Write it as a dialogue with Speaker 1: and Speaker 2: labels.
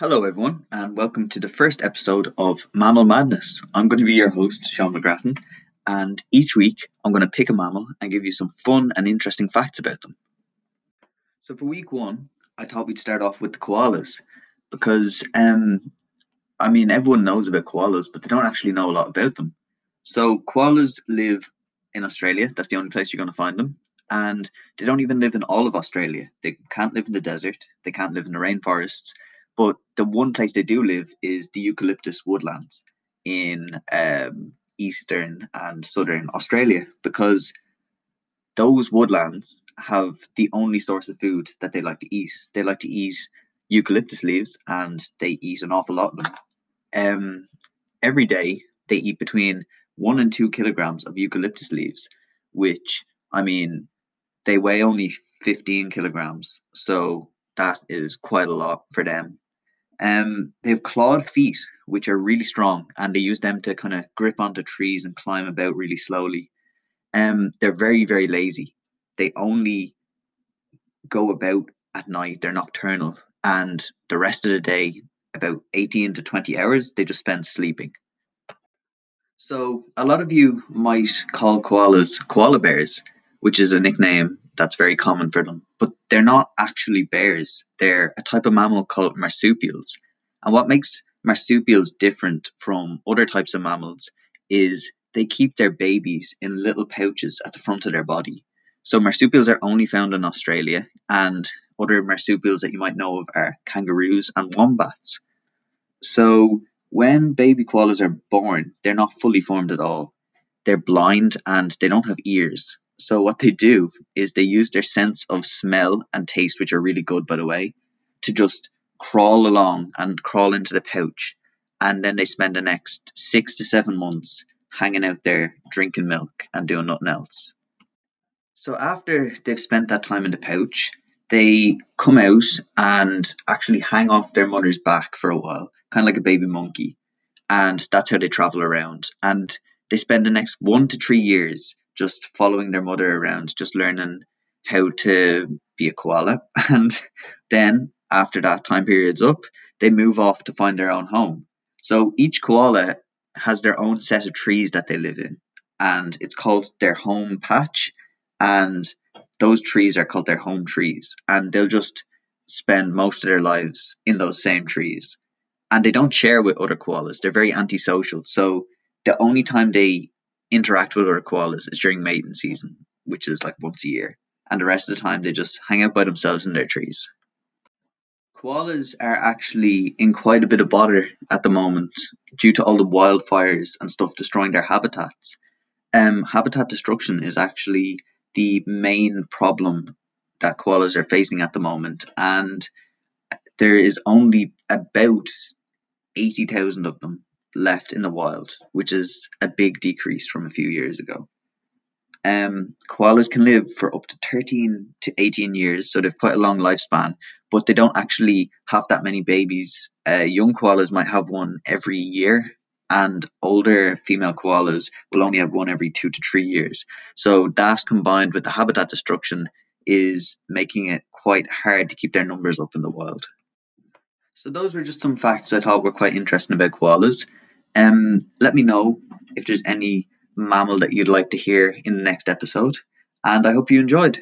Speaker 1: Hello, everyone, and welcome to the first episode of Mammal Madness. I'm going to be your host, Sean McGrattan, and each week I'm going to pick a mammal and give you some fun and interesting facts about them. So, for week one, I thought we'd start off with the koalas because, um, I mean, everyone knows about koalas, but they don't actually know a lot about them. So, koalas live in Australia, that's the only place you're going to find them, and they don't even live in all of Australia. They can't live in the desert, they can't live in the rainforests but the one place they do live is the eucalyptus woodlands in um, eastern and southern Australia because those woodlands have the only source of food that they like to eat. They like to eat eucalyptus leaves and they eat an awful lot of them. Um, every day they eat between one and two kilograms of eucalyptus leaves, which I mean, they weigh only 15 kilograms. So that is quite a lot for them. Um, they have clawed feet, which are really strong, and they use them to kind of grip onto trees and climb about really slowly. Um, they're very, very lazy. They only go about at night. They're nocturnal, and the rest of the day, about 18 to 20 hours, they just spend sleeping. So, a lot of you might call koalas koala bears, which is a nickname that's very common for them. But they're not actually bears. They're a type of mammal called marsupials. And what makes marsupials different from other types of mammals is they keep their babies in little pouches at the front of their body. So marsupials are only found in Australia, and other marsupials that you might know of are kangaroos and wombats. So when baby koalas are born, they're not fully formed at all. They're blind and they don't have ears. So what they do is they use their sense of smell and taste, which are really good, by the way, to just crawl along and crawl into the pouch. And then they spend the next six to seven months hanging out there drinking milk and doing nothing else. So after they've spent that time in the pouch, they come out and actually hang off their mother's back for a while, kind of like a baby monkey. And that's how they travel around. And they spend the next one to three years just following their mother around, just learning how to be a koala. And then after that time period's up, they move off to find their own home. So each koala has their own set of trees that they live in, and it's called their home patch. And those trees are called their home trees, and they'll just spend most of their lives in those same trees. And they don't share with other koalas. They're very antisocial. So the only time they interact with other koalas is during mating season, which is like once a year. And the rest of the time they just hang out by themselves in their trees. Koalas are actually in quite a bit of bother at the moment due to all the wildfires and stuff destroying their habitats. Um, habitat destruction is actually the main problem that koalas are facing at the moment, and there is only about 80,000 of them left in the wild, which is a big decrease from a few years ago. Um, koalas can live for up to 13 to 18 years, so they've quite a long lifespan, but they don't actually have that many babies. Uh, young koalas might have one every year, and older female koalas will only have one every two to three years. So that combined with the habitat destruction is making it quite hard to keep their numbers up in the wild. So those were just some facts I thought were quite interesting about koalas. Um, let me know if there's any mammal that you'd like to hear in the next episode, and I hope you enjoyed.